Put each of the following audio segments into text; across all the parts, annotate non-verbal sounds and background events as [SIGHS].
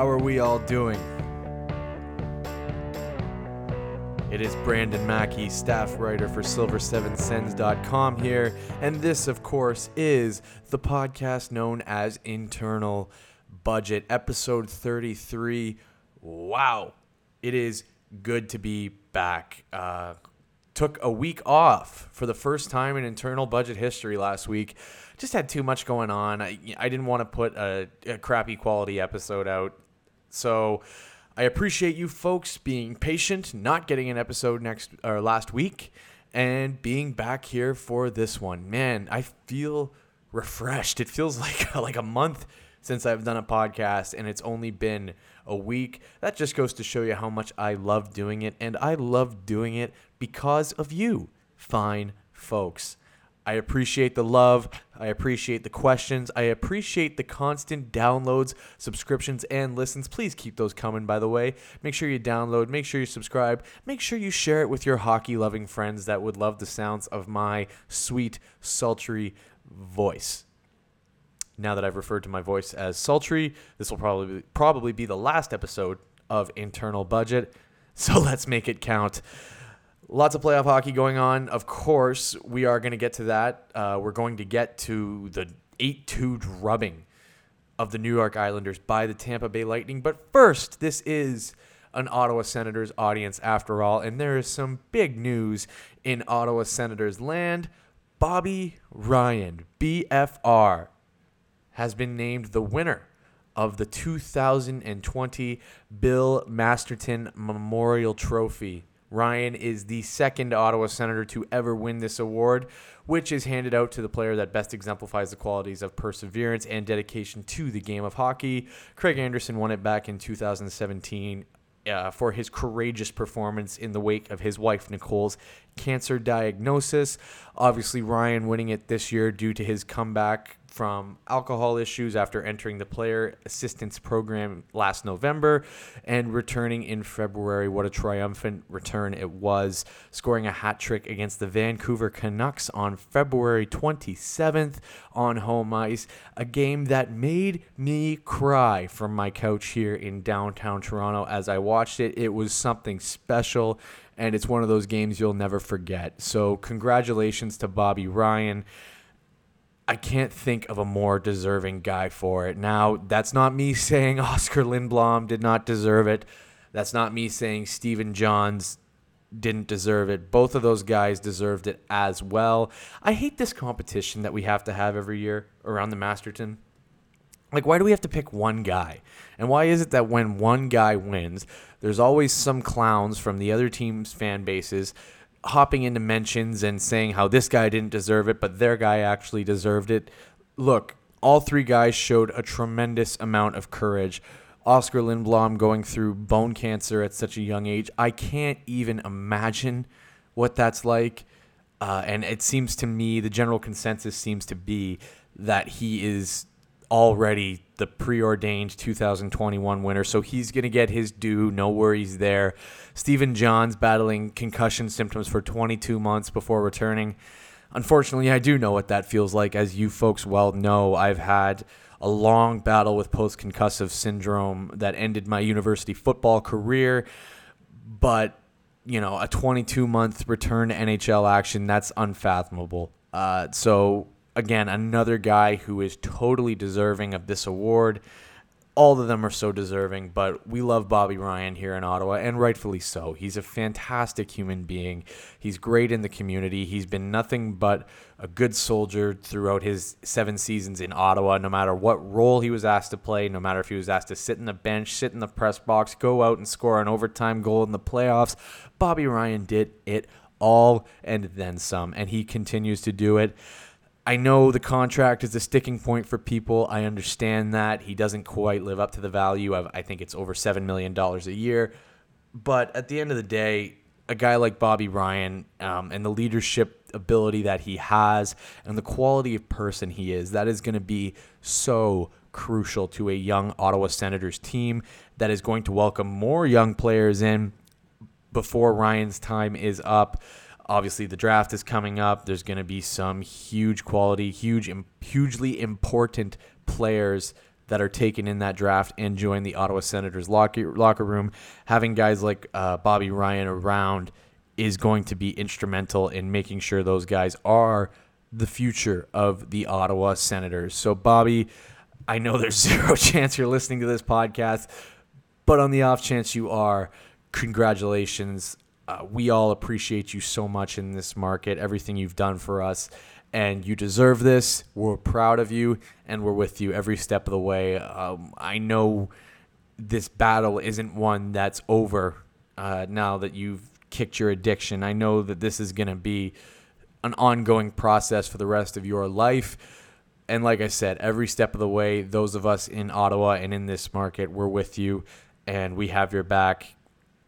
How are we all doing? It is Brandon Mackey, staff writer for Silver7Sens.com here, and this, of course, is the podcast known as Internal Budget, episode 33. Wow, it is good to be back. Uh, took a week off for the first time in internal budget history last week. Just had too much going on. I, I didn't want to put a, a crappy quality episode out. So I appreciate you folks being patient, not getting an episode next or last week, and being back here for this one. Man, I feel refreshed. It feels [LAUGHS] like like a month since I've done a podcast, and it's only been a week. That just goes to show you how much I love doing it, and I love doing it because of you, fine folks. I appreciate the love. I appreciate the questions. I appreciate the constant downloads, subscriptions, and listens. Please keep those coming, by the way. Make sure you download, make sure you subscribe, make sure you share it with your hockey loving friends that would love the sounds of my sweet, sultry voice. Now that I've referred to my voice as sultry, this will probably probably be the last episode of Internal Budget. [LAUGHS] So let's make it count. Lots of playoff hockey going on. Of course, we are going to get to that. Uh, we're going to get to the 8 2 drubbing of the New York Islanders by the Tampa Bay Lightning. But first, this is an Ottawa Senators audience after all, and there is some big news in Ottawa Senators land. Bobby Ryan, BFR, has been named the winner of the 2020 Bill Masterton Memorial Trophy. Ryan is the second Ottawa Senator to ever win this award, which is handed out to the player that best exemplifies the qualities of perseverance and dedication to the game of hockey. Craig Anderson won it back in 2017 uh, for his courageous performance in the wake of his wife Nicole's cancer diagnosis. Obviously, Ryan winning it this year due to his comeback from alcohol issues after entering the player assistance program last November and returning in February. What a triumphant return it was, scoring a hat trick against the Vancouver Canucks on February 27th on home ice, a game that made me cry from my couch here in downtown Toronto as I watched it. It was something special and it's one of those games you'll never forget. So, congratulations to Bobby Ryan. I can't think of a more deserving guy for it. Now, that's not me [LAUGHS] saying Oskar Lindblom did not deserve it. That's not me saying Stephen Johns didn't deserve it. Both of those guys deserved it as well. I hate this competition that we have to have every year around the Masterton. Like, why do we have to pick one guy? And why is it that when one guy wins, there's always some clowns from the other team's fan bases hopping into mentions and saying how this guy didn't deserve it, but their guy actually deserved it. Look, all three guys showed a tremendous amount of courage. Oskar Lindblom going through bone cancer at such a young age. I can't even imagine what that's like. Uh, and it seems to me, the general consensus seems to be that he is already the preordained 2021 winner. So he's going to get his due. No worries there. Stephen Johns battling concussion symptoms for 22 months before returning. Unfortunately, I do know what that feels like. As you folks well know, I've had a long battle with post concussive syndrome that ended my university football career. But, you know, a 22 month return to NHL action, that's unfathomable. Uh, so again, another guy who is totally deserving of this award. All of them are so deserving, but we love Bobby Ryan here in Ottawa, and rightfully so. He's a fantastic human being. He's great in the community. He's been nothing but a good soldier throughout his seven seasons in Ottawa, no matter what role he was asked to play, no matter if he was asked to sit in the bench, sit in the press box, go out and score an overtime goal in the playoffs. Bobby Ryan did it all and then some, and he continues to do it. I know the contract is a sticking point for people. I understand that he doesn't quite live up to the value of I think it's over 7 million dollars a year. But at the end of the day, a guy like Bobby Ryan um, and the leadership ability that he has and the quality of person he is, that is going to be so crucial to a young Ottawa Senators team that is going to welcome more young players in before Ryan's time is up obviously the draft is coming up. There's going to be some huge quality, huge, hugely important players that are taken in that draft and join the Ottawa Senators locker, locker room. Having guys like uh, Bobby Ryan around is going to be instrumental in making sure those guys are the future of the Ottawa Senators. So, Bobby, I know there's [LAUGHS] zero chance you're listening to this podcast, but on the off chance you are, congratulations. Uh, we all appreciate you so much in this market, everything you've done for us, and you deserve this. We're proud of you, and we're with you every step of the way. Um, I know this battle isn't one that's over uh, now that you've kicked your addiction. I know that this is going to be an ongoing process for the rest of your life. And like I said, every step of the way, those of us in Ottawa and in this market, we're with you and we have your back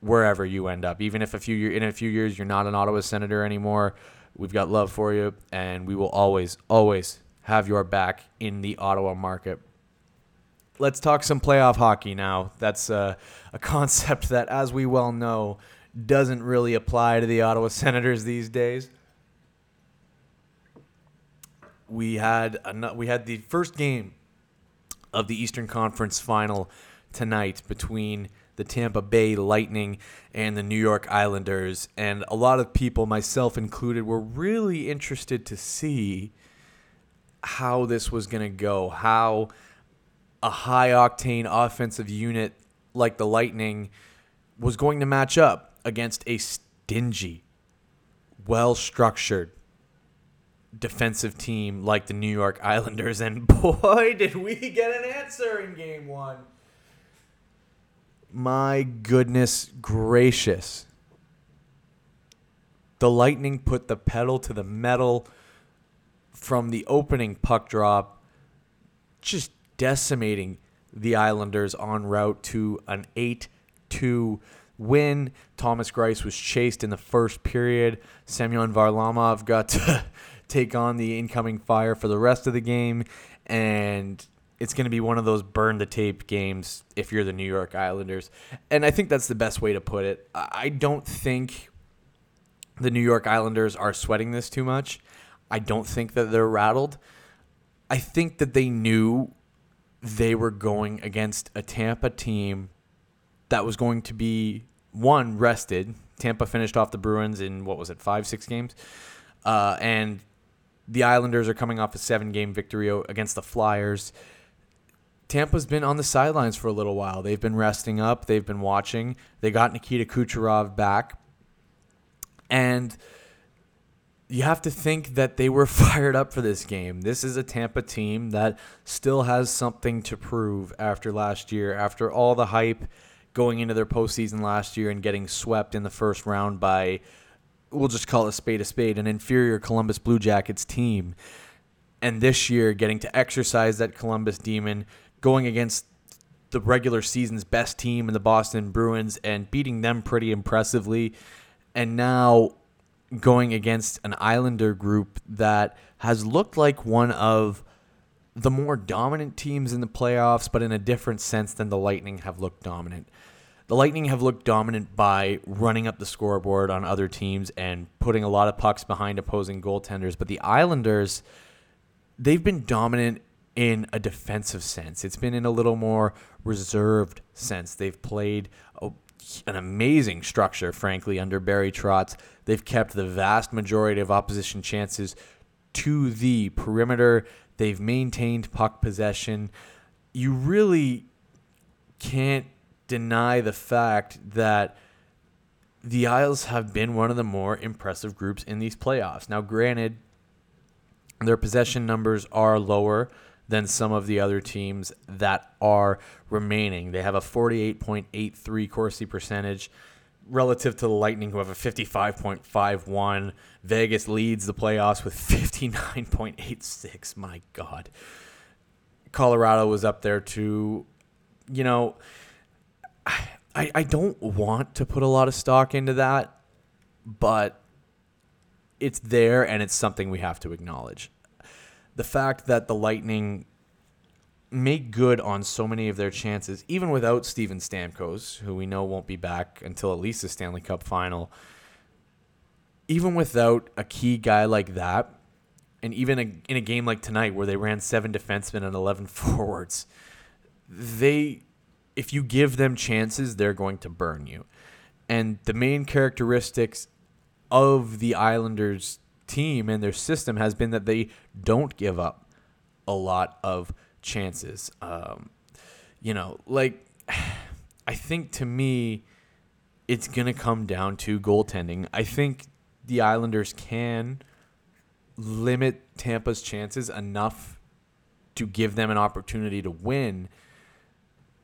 wherever you end up. Even if a few year, in a few years you're not an Ottawa senator anymore, we've got love for you and we will always always have your back in the Ottawa market. Let's talk some playoff hockey now. That's uh, a [LAUGHS] concept that, as we well know, doesn't really apply to the Ottawa [LAUGHS] Senators these days. We had a, we had the first game of the Eastern Conference Final tonight between the Tampa Bay Lightning and the New York Islanders, and a lot of people, myself included, were really interested to see how this was going to go, how a high octane offensive unit like the Lightning was going to match up against a stingy, well structured defensive team like the New York Islanders. And [LAUGHS] boy, did we get an answer in game one. My goodness gracious. The Lightning put the pedal to the metal from the opening puck drop, just decimating the Islanders en route to an 8 2 win. Thomas Greiss was chased in the first period. Semyon Varlamov got to [LAUGHS] take on the incoming fire for the rest of the game. And it's going to be one of those burn the tape games if you're the New York Islanders. And I think that's the best way to put it. I don't think the New York Islanders are sweating this too much. I don't think that they're rattled. I think that they knew they were going against a Tampa team that was going to be one rested. Tampa finished off the Bruins in what was it, five, six games, uh, and the Islanders are coming off a seven-game victory against the Flyers. Tampa's been on the sidelines for a little while. They've been resting up. They've been watching. They got Nikita Kucherov back, and you have to think that they were [LAUGHS] fired up for this game. This is a Tampa team that still has something to prove after last year, after all the hype going into their postseason last year and getting swept in the first round by, we'll just call it a spade a spade, an inferior Columbus Blue Jackets team. And this year, getting to exercise that Columbus demon, going against the regular season's best team in the Boston Bruins and beating them pretty impressively. And now going against an Islander group that has looked like one of the more dominant teams in the playoffs, but in a different sense than the Lightning have looked dominant. The Lightning have looked dominant by running up the scoreboard on other teams and putting a lot of pucks behind opposing goaltenders, but the Islanders, they've been dominant in a defensive sense. It's been in a little more reserved sense. They've played a, an amazing structure, frankly, under Barry Trotz. They've kept the vast majority of opposition chances to the perimeter. They've maintained puck possession. You really can't deny the fact that the Isles have been one of the more impressive groups in these playoffs. Now, granted, their possession numbers are lower than some of the other teams that are remaining. They have a 48.83 Corsi percentage relative to the Lightning, who have a 55.51. Vegas leads the playoffs with 59.86. My God. Colorado was up there too. You know, I, I don't want to put a lot of stock into that, but it's there and it's something we have to acknowledge. The fact that the Lightning make good on so many of their chances, even without Steven Stamkos, who we know won't be back until at least the Stanley Cup final. even without a key guy like that, and even a, in a game like tonight where they ran seven defensemen and 11 [LAUGHS] forwards, they, if you give them chances, they're going to burn you. And the main characteristics of the Islanders team and their system has been that they don't give up a lot of chances. Um, you know, like [SIGHS] I think to me, it's gonna come down to goaltending. I think the Islanders can limit Tampa's chances enough to give them an opportunity to win,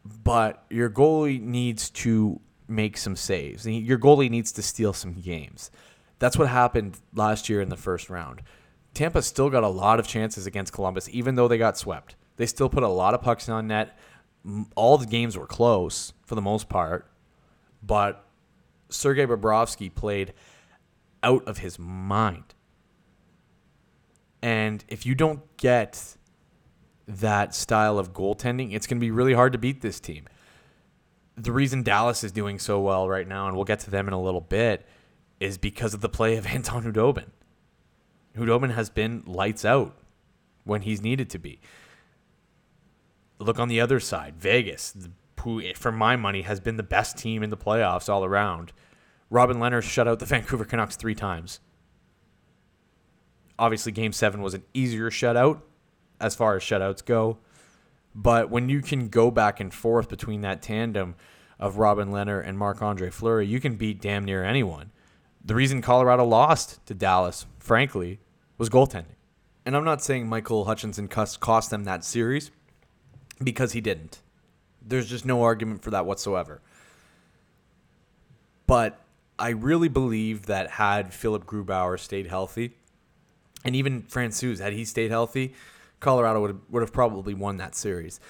but your goalie needs to make some saves. Your goalie needs to steal some games. That's what happened last year in the first round. Tampa still got a lot of chances against Columbus, even though they got swept. They still put a lot of pucks on net. All the games were close for the most part, but Sergei Bobrovsky played out of his mind. And if you don't get that style of goaltending, it's going to be really hard to beat this team. The reason Dallas is doing so well right now, and we'll get to them in a little bit, is because of the play of [LAUGHS] Anton Khudobin. Khudobin has been lights out when he's needed to be. Look on the other side, Vegas, who, eh, for my money, has been the best team in the playoffs all around. Robin Lehner shut out the [LAUGHS] Vancouver Canucks three times. Obviously, Game Seven was an easier shutout as far as shutouts go, but when you can go back and forth between that tandem of Robin Lehner and Marc Andre Fleury, you can beat damn near anyone. The reason Colorado lost to Dallas, frankly, was goaltending. And I'm not saying Michael Hutchinson cost them that series because he didn't. There's just no argument for that whatsoever. But I really believe that had Philipp Grubauer stayed healthy, and even Francouz, had he stayed healthy, Colorado would have, would have probably won that series.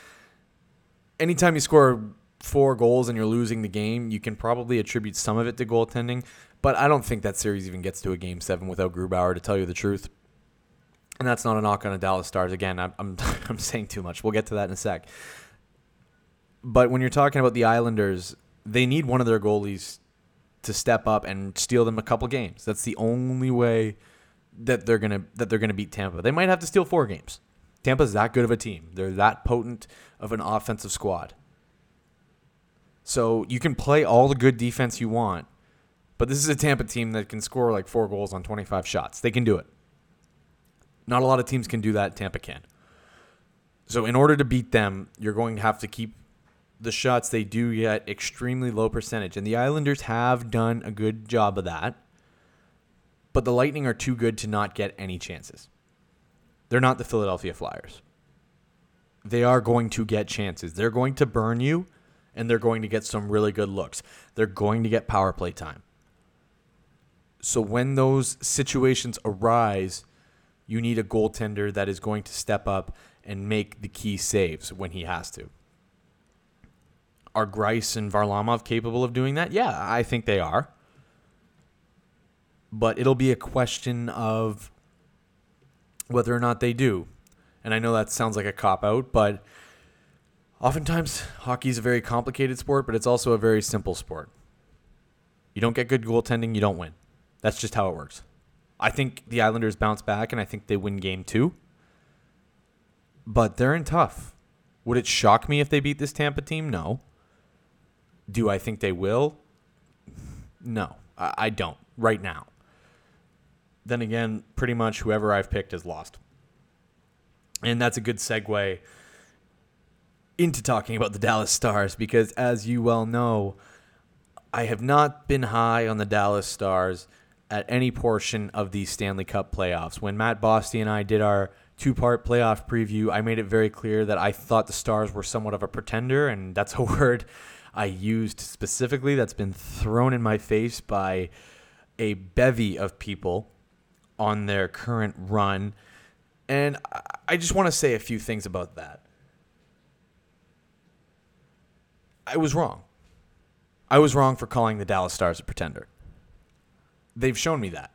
Anytime you score four goals and you're losing the game, you can probably attribute some of it to goaltending. But I don't think that series even gets to a game seven without Grubauer, to tell you the truth. And that's not a knock on the Dallas Stars. Again, I'm, I'm, [LAUGHS] I'm saying too much. We'll get to that in a sec. But when you're talking about the Islanders, they need one of their goalies to step up and steal them a couple games. That's the only way that they're gonna that they're gonna beat Tampa. They might have to steal four games. Tampa's that good of a team. They're that potent of an offensive squad. So you can play all the good defense you want, but this is a Tampa team that can score like four goals on 25 shots. They can do it. Not a lot of teams can do that. Tampa can. So in order to beat them, you're going to have to keep the shots they do get extremely low percentage. And the Islanders have done a good job of that. But the Lightning are too good to not get any chances. They're not the Philadelphia Flyers. They are going to get chances. They're going to burn you, and they're going to get some really good looks. They're going to get power play time. So when those situations arise, you need a goaltender that is going to step up and make the key saves when he has to. Are Greiss and Varlamov capable of doing that? Yeah, I think they are. But it'll be a question of whether or not they do. And I know that sounds like a cop out, but oftentimes hockey is a very complicated sport, but it's also a very simple sport. You don't get good goaltending, you don't win. That's just how it works. I think the Islanders bounce back and I think they win game two. But they're in tough. Would it shock me if they beat this Tampa team? No. Do I think they will? No, I don't right now. Then again, pretty much whoever I've picked has lost. And that's a good segue into talking about the Dallas Stars because, as you well know, I have not been high on the Dallas Stars at any portion of the Stanley Cup playoffs. When Matt Bosty and I did our two part playoff preview, I made it very clear that I thought the Stars were somewhat of a pretender, and that's a [LAUGHS] word I used specifically that's been thrown in my face by a bevy of people on their current run. And I just want to say a few things about that. I was wrong. I was wrong for calling the Dallas Stars a pretender. They've shown me that.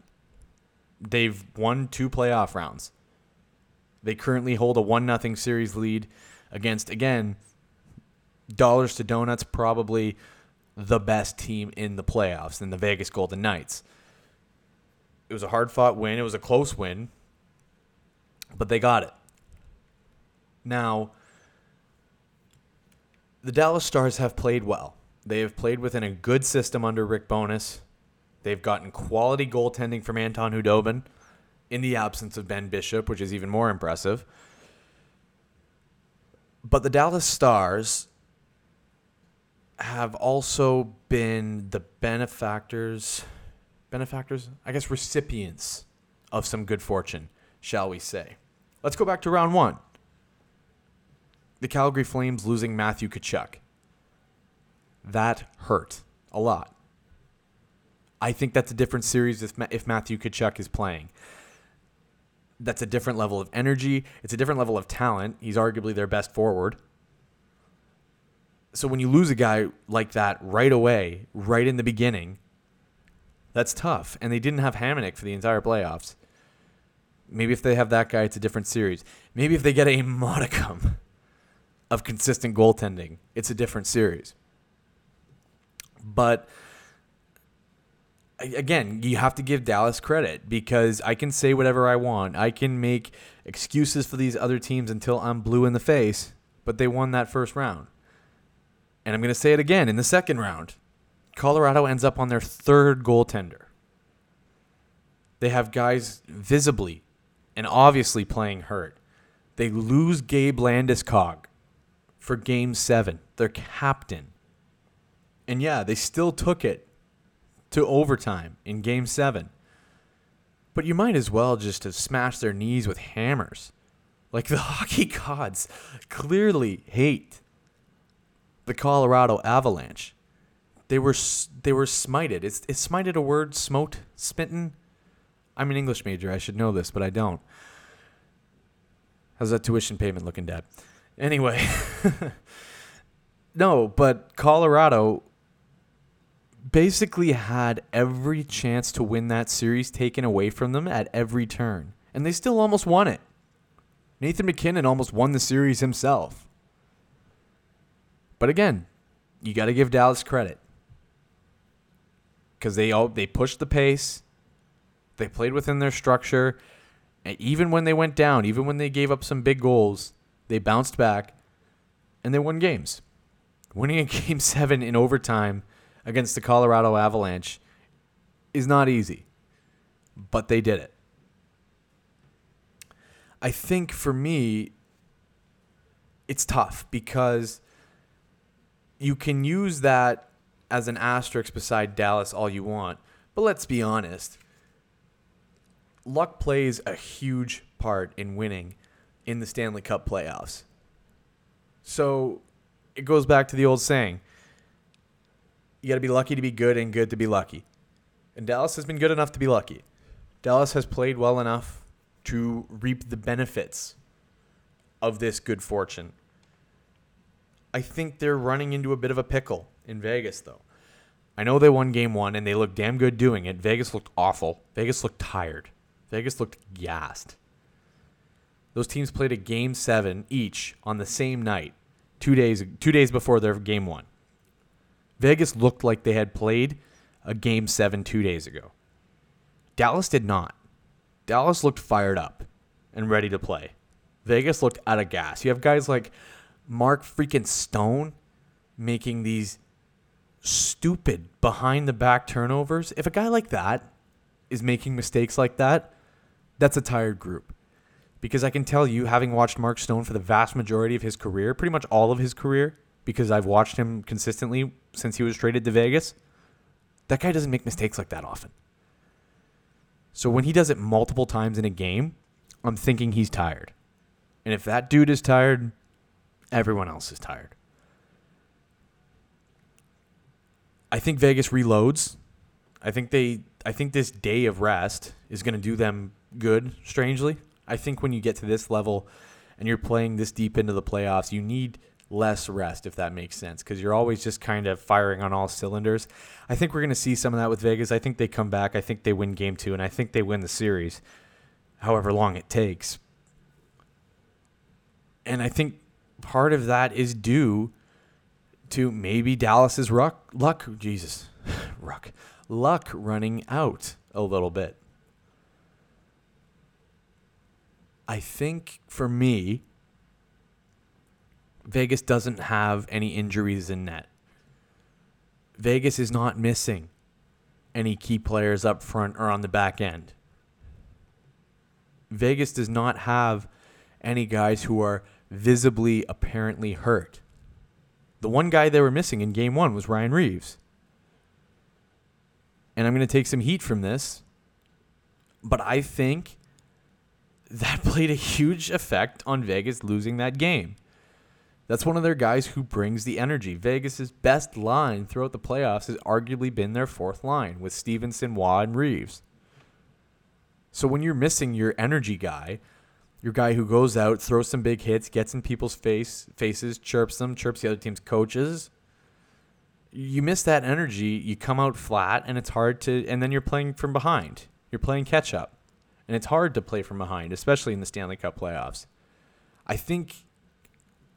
They've won two playoff rounds. They currently hold a 1 0 series lead against, again, dollars to donuts, probably the best team in the playoffs in the Vegas Golden Knights. It was a hard fought win. It was a close win, but they got it. Now, the Dallas Stars have played well. They have played within a good system under Rick Bowness. They've gotten quality goaltending from Anton Khudobin in the absence of Ben Bishop, which is even more impressive. But the Dallas Stars have also been the benefactors, benefactors, I guess recipients of some good fortune, shall we say. Let's go back to round one. The Calgary Flames losing Matthew Tkachuk. That hurt a lot. I think that's a different series if, if Matthew Tkachuk is playing. That's a different level of energy. It's a different level of talent. He's arguably their best forward. So when you lose a guy like that right away, right in the beginning, that's tough. And they didn't have Hamonic for the entire playoffs. Maybe if they have that guy, it's a different series. Maybe if they get a [LAUGHS] modicum of consistent goaltending, it's a different series. But again, you have to give Dallas credit because I can say whatever I want. I can make excuses for these other teams until I'm blue in the face, but they won that first round. And I'm going to say it again in the second round. Colorado ends up on their third goaltender. They have guys visibly and obviously playing hurt. They lose Gabe Landeskog for game seven, their captain. And yeah, they still took it to overtime in game seven. But you might as well just have smashed their knees with hammers. Like the [LAUGHS] hockey gods clearly hate the Colorado Avalanche. They were they were smited. Is, is smited a word? Smote? Smitten? I'm an English major. I should know this, but I don't. How's that tuition payment looking, Dad? Anyway, [LAUGHS] no, but Colorado basically had every chance to win that series taken away from them at every turn, and they still almost won it. Nathan MacKinnon almost won the series himself. But again, you got to give Dallas credit because they all they pushed the pace, they played within their structure, and even when they went down, even when they gave up some big goals, they bounced back and they won games. Winning a [LAUGHS] game seven in overtime against the Colorado Avalanche is not easy, but they did it. I think for me, it's tough because you can use that as an asterisk beside Dallas all you want. But let's be honest. Luck plays a huge part in winning in the Stanley Cup playoffs. So it goes back to the old saying you got to be lucky to be good and good to be lucky. And Dallas has been good enough to be lucky. Dallas has played well enough to reap the benefits of this good fortune. I think they're running into a bit of a pickle in Vegas, though. I know they won game one and they looked damn good doing it. Vegas looked awful. Vegas looked tired. Vegas looked gassed. Those teams played a game seven each on the same night, two days two days before their game one. Vegas looked like they had played a game seven two days ago. Dallas did not. Dallas looked fired up and ready to play. Vegas looked out of gas. You have guys like Mark freaking Stone making these stupid behind the back turnovers. If a guy like that is making mistakes like that, that's a tired group. Because I can tell you, having watched Mark Stone for the vast majority of his career, pretty much all of his career, because I've watched him consistently since he was traded to Vegas, that guy doesn't make mistakes like that often. So when he does it multiple times in a game, I'm thinking he's tired. And if that dude is tired, everyone else is tired. I think Vegas reloads. I think they I think this day of rest is going to do them good, strangely. I think when you get to this level and you're playing this deep into the playoffs, you need less rest, if that makes sense, because you're always just kind of firing on all cylinders. I think we're going to see some of that with Vegas. I think they come back. I think they win game two, and I think they win the series, however long it takes. And I think part of that is due to maybe Dallas's ruck, luck, Jesus, [SIGHS] ruck, luck running out a little bit. I think for me, Vegas doesn't have any injuries in net. Vegas is not missing any key players up front or on the back end. Vegas does not have any guys who are visibly apparently hurt. The one guy they were missing in game one was Ryan Reaves. And I'm going to take some heat from this, but I think that [LAUGHS] played a huge effect on Vegas losing that game. That's one of their guys who brings the energy. Vegas's best line throughout the playoffs has arguably been their fourth line with Stephenson, Waugh, and Reaves. So when you're missing your energy guy, your guy who goes out, throws some big hits, gets in people's face faces, chirps them, chirps the other team's coaches, you miss that energy, you come out flat, and it's hard to. And then you're playing from behind. You're playing catch up, and it's hard to play from behind, especially in the Stanley Cup playoffs. I think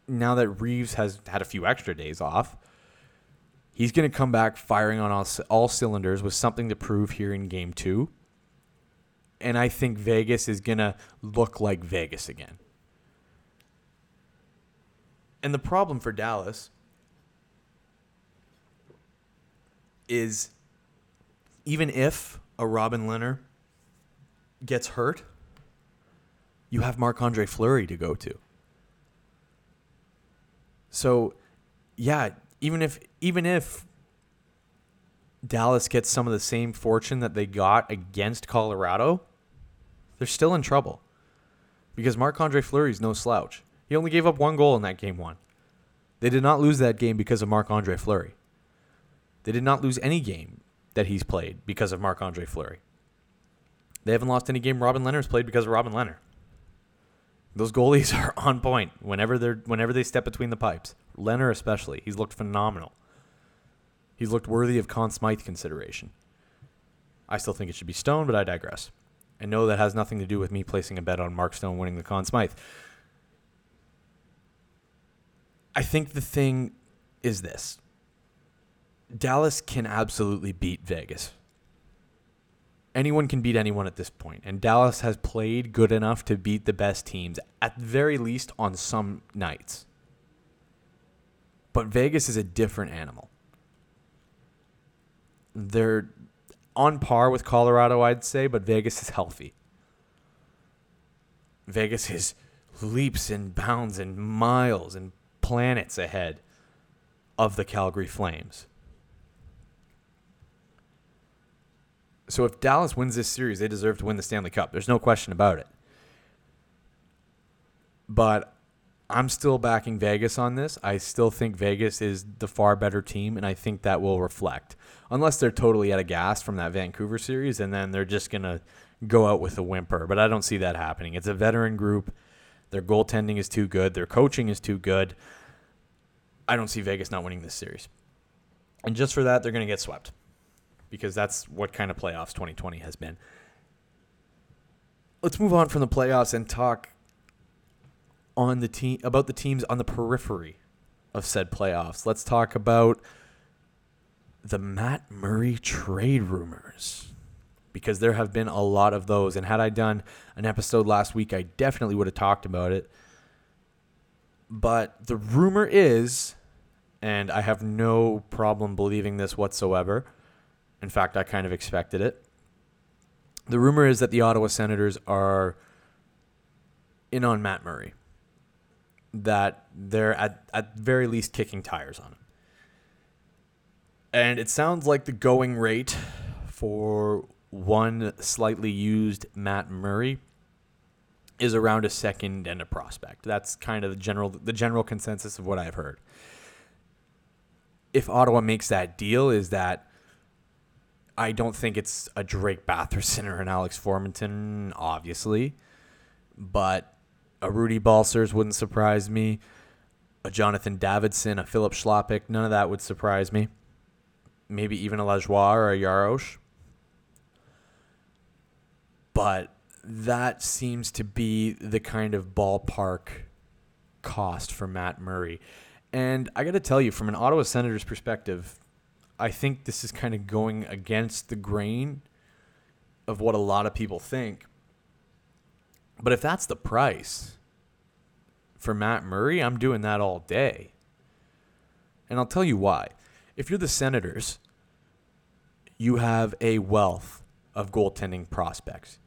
now that Reaves has had a few extra days off, he's going to come back firing on all, all cylinders with something to prove here in game two. And I think Vegas is going to look like Vegas again. And the problem for Dallas is even if a Robin Lehner gets hurt, you have Marc Andre Fleury to go to. So, yeah, even if even if Dallas gets some of the same fortune that they got against Colorado, they're still in trouble. Because Marc Andre Fleury is no slouch. He only gave up one goal in that game one. They did not lose that game because of Marc Andre Fleury. They did not lose any game that he's played because of Marc Andre Fleury. They haven't lost any game Robin Lehner's played because of Robin Lehner. Those goalies [LAUGHS] are on point whenever they're whenever they step between the pipes. Lehner especially, he's looked phenomenal. He's looked worthy of Conn Smythe consideration. I still think it should be Stone, but I digress. And no, that has nothing to do with me placing a bet on Mark Stone winning the Conn Smythe. I think the thing is this Dallas can absolutely beat Vegas anyone can beat anyone at this point, and Dallas has played good enough to beat the best teams at the very least on some nights. But Vegas is a different animal. They're on par with Colorado, I'd say, but Vegas is healthy. Vegas is leaps and bounds and miles and planets ahead of the Calgary Flames. So if Dallas wins this series, they deserve to win the Stanley Cup. There's no question about it. But I'm still backing Vegas on this. I still think Vegas is the far better team, and I think that will reflect. Unless they're totally out of gas from that Vancouver series, and then they're just going to go out with a whimper. But I don't see that happening. It's a veteran group. Their goaltending is too good. Their coaching is too good. I don't see Vegas not winning this series. And just for that, they're going to get swept because that's what kind of playoffs 2020 has been. Let's move on from the playoffs and talk on the team about the teams on the periphery of said playoffs. Let's talk about the Matt Murray trade rumors because there have been a lot of those. And had I done an episode last week, I definitely would have talked about it. But the rumor is, and I have no problem believing this whatsoever, in fact, I kind of expected it. The rumor is that the Ottawa Senators are in on Matt Murray. That they're at at very least kicking tires on him. And it sounds like the going rate for one slightly used Matt Murray is around a second and a prospect. That's kind of the general the general consensus of what I've heard. If Ottawa makes that deal, is that I don't think it's a Drake Batherson or an Alex Formenton, obviously, but a Rudy Balcers wouldn't surprise me. A Jonathan Davidsson, a Filip Chlapik, none of that would surprise me. Maybe even a Lajoie or a Jaros. But that seems to be the kind of ballpark cost for Matt Murray. And I got to tell you, from an Ottawa Senators perspective, I think this is kind of going against the grain of what a lot of people think. But if that's the price for Matt Murray, I'm doing that all day. And I'll tell you why. If you're the Senators, you have a wealth of goaltending prospects.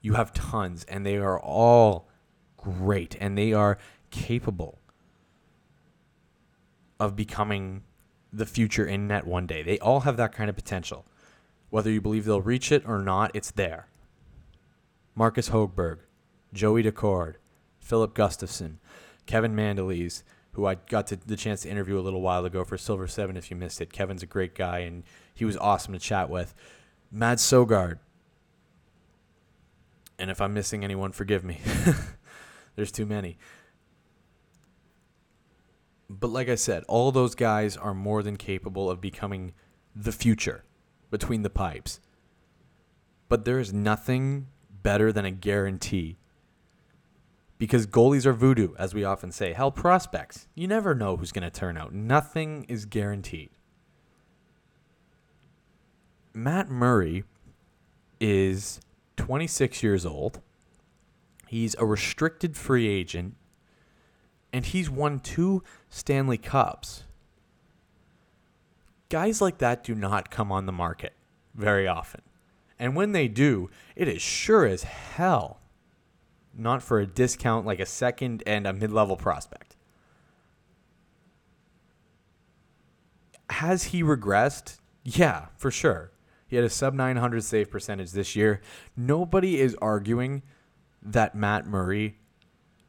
You have tons, and they are all great, and they are capable of becoming the future in net one day. They all have that kind of potential. Whether you believe they'll reach it or not, it's there. Marcus Hogberg, Joey Daccord, Filip Gustavsson, Kevin Mandolese, who I got to, the chance to interview a little while ago for Silver 7 if you missed it. Kevin's a great guy and he was awesome to chat with. Mads Sogaard, And if I'm missing anyone, forgive me. [LAUGHS] There's too many. But like I said, all those guys are more than capable of becoming the future between the pipes. But there is nothing better than a guarantee. Because goalies are voodoo, as we often say. Hell, prospects. You never know who's going to turn out. Nothing is guaranteed. Matt Murray is 26 years old. He's a restricted free agent and he's won two Stanley Cups. Guys like that do not come on the market very often. And when they do, it is sure as hell not for a discount like a second and a mid level prospect. Has he regressed? Yeah, for sure. He had a sub 900 save percentage this year. Nobody is arguing that Matt Murray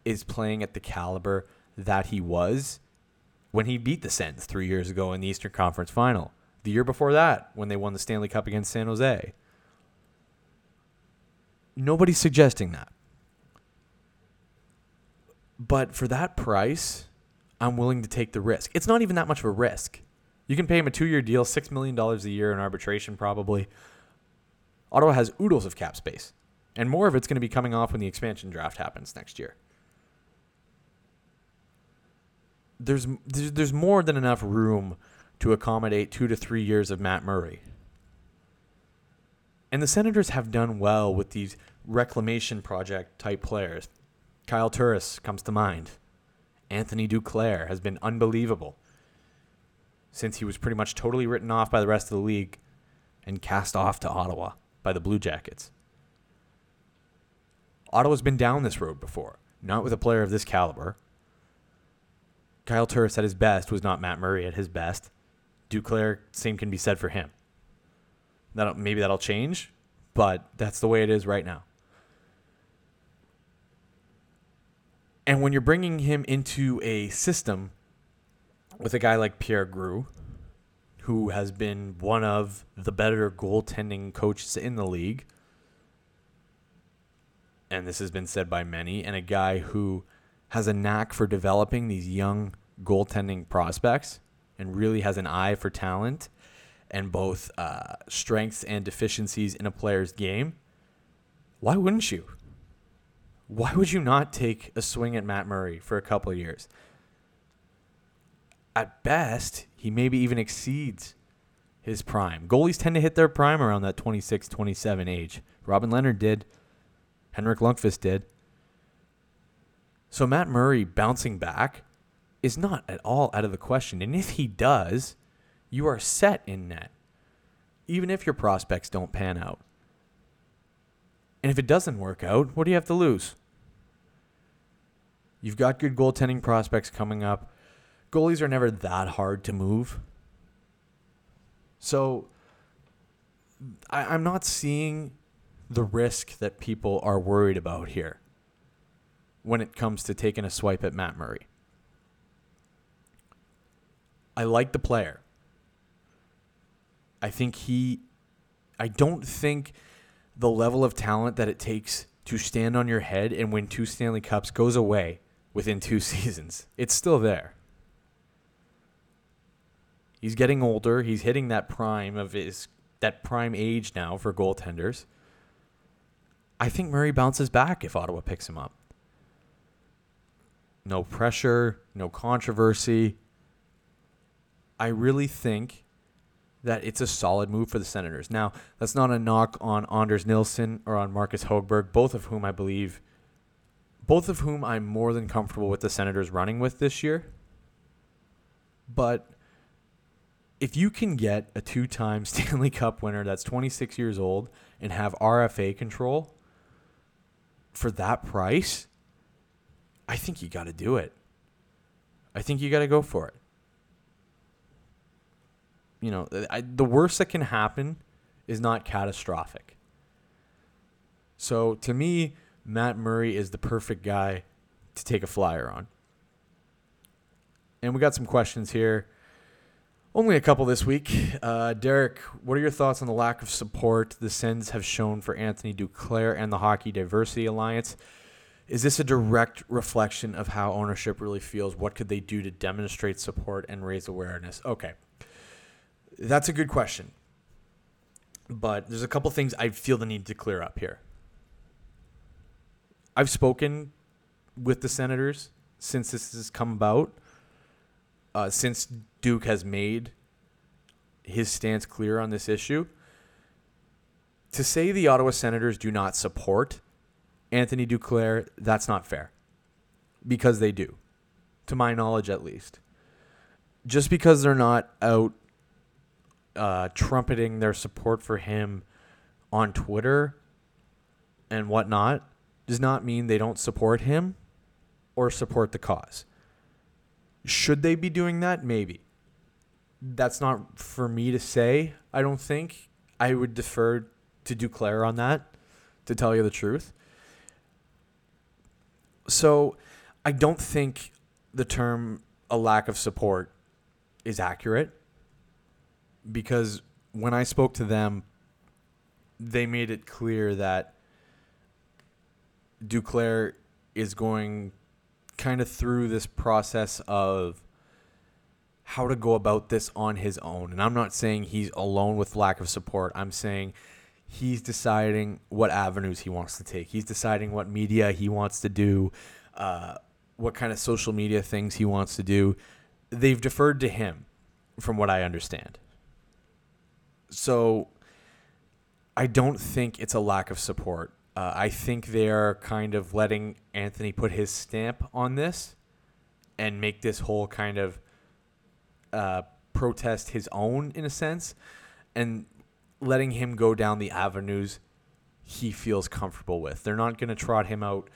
is playing at the caliber that he was when he beat the Sens three years ago in the Eastern Conference Final. The year before that, when they won the Stanley Cup against San Jose. Nobody's suggesting that. But for that price, I'm willing to take the risk. It's not even that much of a risk. You can pay him a two year deal, $6 million a year in arbitration, probably. Ottawa has oodles of cap space. And more of it's going to be coming off when the expansion draft happens next year. There's, there's, more than enough room to accommodate two to three years of Matt Murray. And the Senators have done well with these reclamation project type players. Kyle Turris comes to mind. Anthony Duclair has been unbelievable since he was pretty much totally written off by the rest of the league and cast off to Ottawa by the Blue Jackets. Ottawa's been down this road before, not with a player of this caliber. Kyle Turris at his best was not Matt Murray at his best. Duclair, same can be said for him. That maybe that'll change, but that's the way it is right now. And when you're bringing him into a system with a guy like Pierre Groulx, who has been one of the better goaltending coaches in the league, and this has been said by many, and a guy who has a knack for developing these young goaltending prospects and really has an eye for talent and both uh, strengths and deficiencies in a player's game, why wouldn't you? Why would you not take a swing at Matt Murray for a couple years? At best, he maybe even exceeds his prime. Goalies tend to hit their prime around that 26, 27 age. Robin Lehner did. Henrik Lundqvist did. So Matt Murray bouncing back is not at all out of the question. And if he does, you are set in net, even if your prospects don't pan out. And if it doesn't work out, what do you have to lose? You've got good goaltending prospects coming up. Goalies are never that hard to move. So I, am not seeing the risk that people are worried about here when it comes to taking a swipe at Matt Murray. I like the player. I think he, I don't think the level of talent that it takes to stand on your head and win two Stanley Cups goes away within two [LAUGHS] seasons. It's still there. He's getting older. He's hitting that prime of his that prime age now for goaltenders. I think Murray bounces back if Ottawa picks him up. No pressure, no controversy. I really think that it's a solid move for the Senators. Now, that's not a knock on Anders Nilsson or on Marcus Hogberg, both of whom I believe both of whom I'm more than comfortable with the Senators running with this year. But if you can get a two time [LAUGHS] Stanley Cup winner that's 26 years old and have RFA control for that price, I think you got to do it. I think you got to go for it. You know, I, the worst that can happen is not catastrophic. So to me, Matt Murray is the perfect guy to take a flyer on. And we got some questions here. Only a couple this week. Uh, Derek, what are your thoughts on the lack of support the Sens have shown for Anthony Duclair and the Hockey Diversity Alliance? Is this a direct reflection of how ownership really feels? What could they do to demonstrate support and raise awareness? Okay. That's a good question. But there's a couple things I feel the need to clear up here. I've spoken with the Senators since this has come about uh, since Duke has made his stance clear on this issue, to say the Ottawa Senators do not support Anthony Duclair, that's not fair. Because they do, to my knowledge at least. Just because they're not out uh, trumpeting their support for him on Twitter and whatnot does not mean they don't support him or support the cause. Should they be doing that? Maybe. That's not for me to say, I don't think. I would defer to Duclair on that, to tell you the truth. So I don't think the term a lack of support is accurate because when I spoke to them, they made it clear that Duclair is going kind of through this process of how to go about this on his own. And I'm not saying he's alone with lack of support. I'm saying he's deciding what avenues he wants to take. He's deciding what media he wants to do, uh, what kind of social media things he wants to do. They've deferred to him, from what I understand. So I don't think it's a lack of support. Uh, I think they're kind of letting Anthony put his stamp on this and make this whole kind of uh, protest his own in a sense, and letting him go down the avenues he feels comfortable with. They're not going to trot him out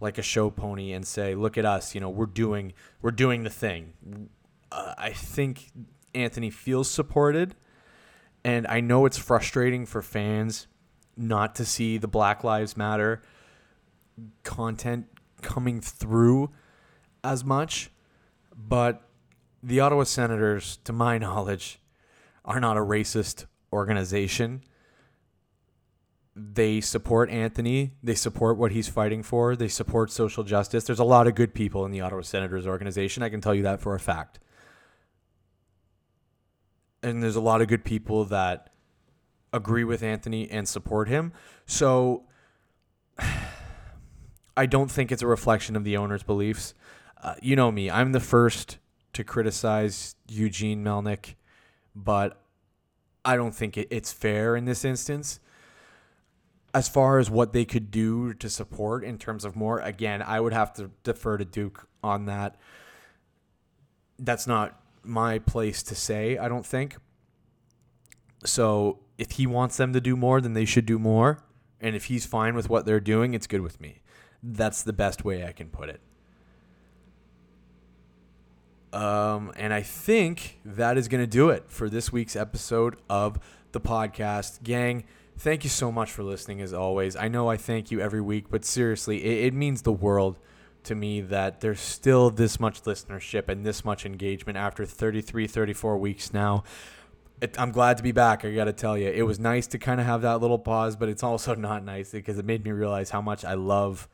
like a show pony and say, "Look at us, you know, we're doing we're doing the thing." Uh, I think Anthony feels supported, and I know it's frustrating for fans not to see the Black Lives Matter content coming through as much, but the Ottawa Senators, to my knowledge, are not a racist organization. They support Anthony. They support what he's fighting for. They support social justice. There's a lot of good people in the Ottawa Senators organization. I can tell you that for a fact. And there's a lot of good people that agree with Anthony and support him. So [SIGHS] I don't think it's a reflection of the owner's beliefs. Uh, you know me, I'm the first to criticize Eugene Melnyk, but I don't think it, it's fair in this instance. As far as what they could do to support in terms of more, again, I would have to defer to Duke on that. That's not my place to say, I don't think. So if he wants them to do more, then they should do more. And if he's fine with what they're doing, it's good with me. That's the best way I can put it. Um, and I think that is going to do it for this week's episode of the podcast. Gang, thank you so much for listening as always. I know I thank you every week, but seriously, it, it means the world to me that there's still this much listenership and this much engagement after 33, 34 weeks now it, I'm glad to be back. I got to tell you, it was nice to kind of have that little pause, but it's also [LAUGHS] not nice because it made me realize how much I love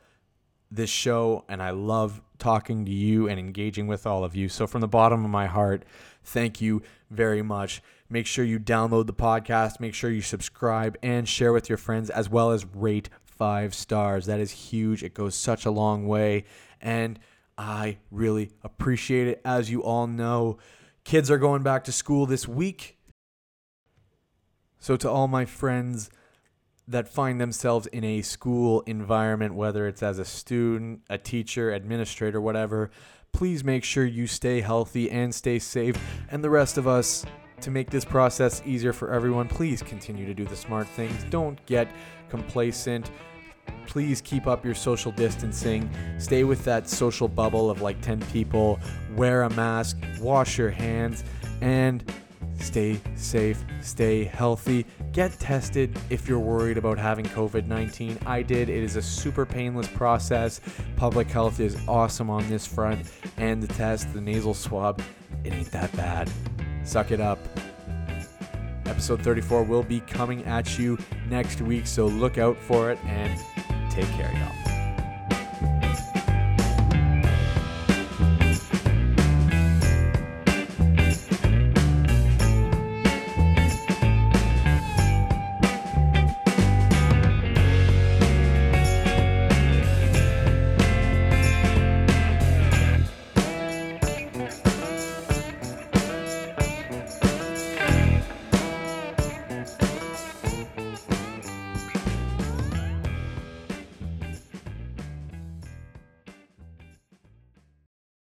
this show and I love talking to you and engaging with all of you. So, from the bottom of my heart, thank you very much. Make sure you download the podcast, make sure you subscribe and share with your friends, as well as rate five stars. That is huge. It goes such a long way. And I really appreciate it. As you all know, kids are going back to school this week. So, to all my friends that find themselves in a school environment, whether it's as a student, a teacher, administrator, whatever, please make sure you stay healthy and stay safe. And the rest of us, to make this process easier for everyone, please continue to do the smart things. Don't get complacent. Please keep up your social distancing. Stay with that social bubble of like 10 people. Wear a mask, wash your hands, and stay safe, stay healthy. Get tested if you're worried about having COVID 19. I did. It is a super painless process. Public health is awesome on this front. And the test, the nasal swab, it ain't that bad. Suck it up. Episode 34 will be coming at you next week, so look out for it and take care, y'all.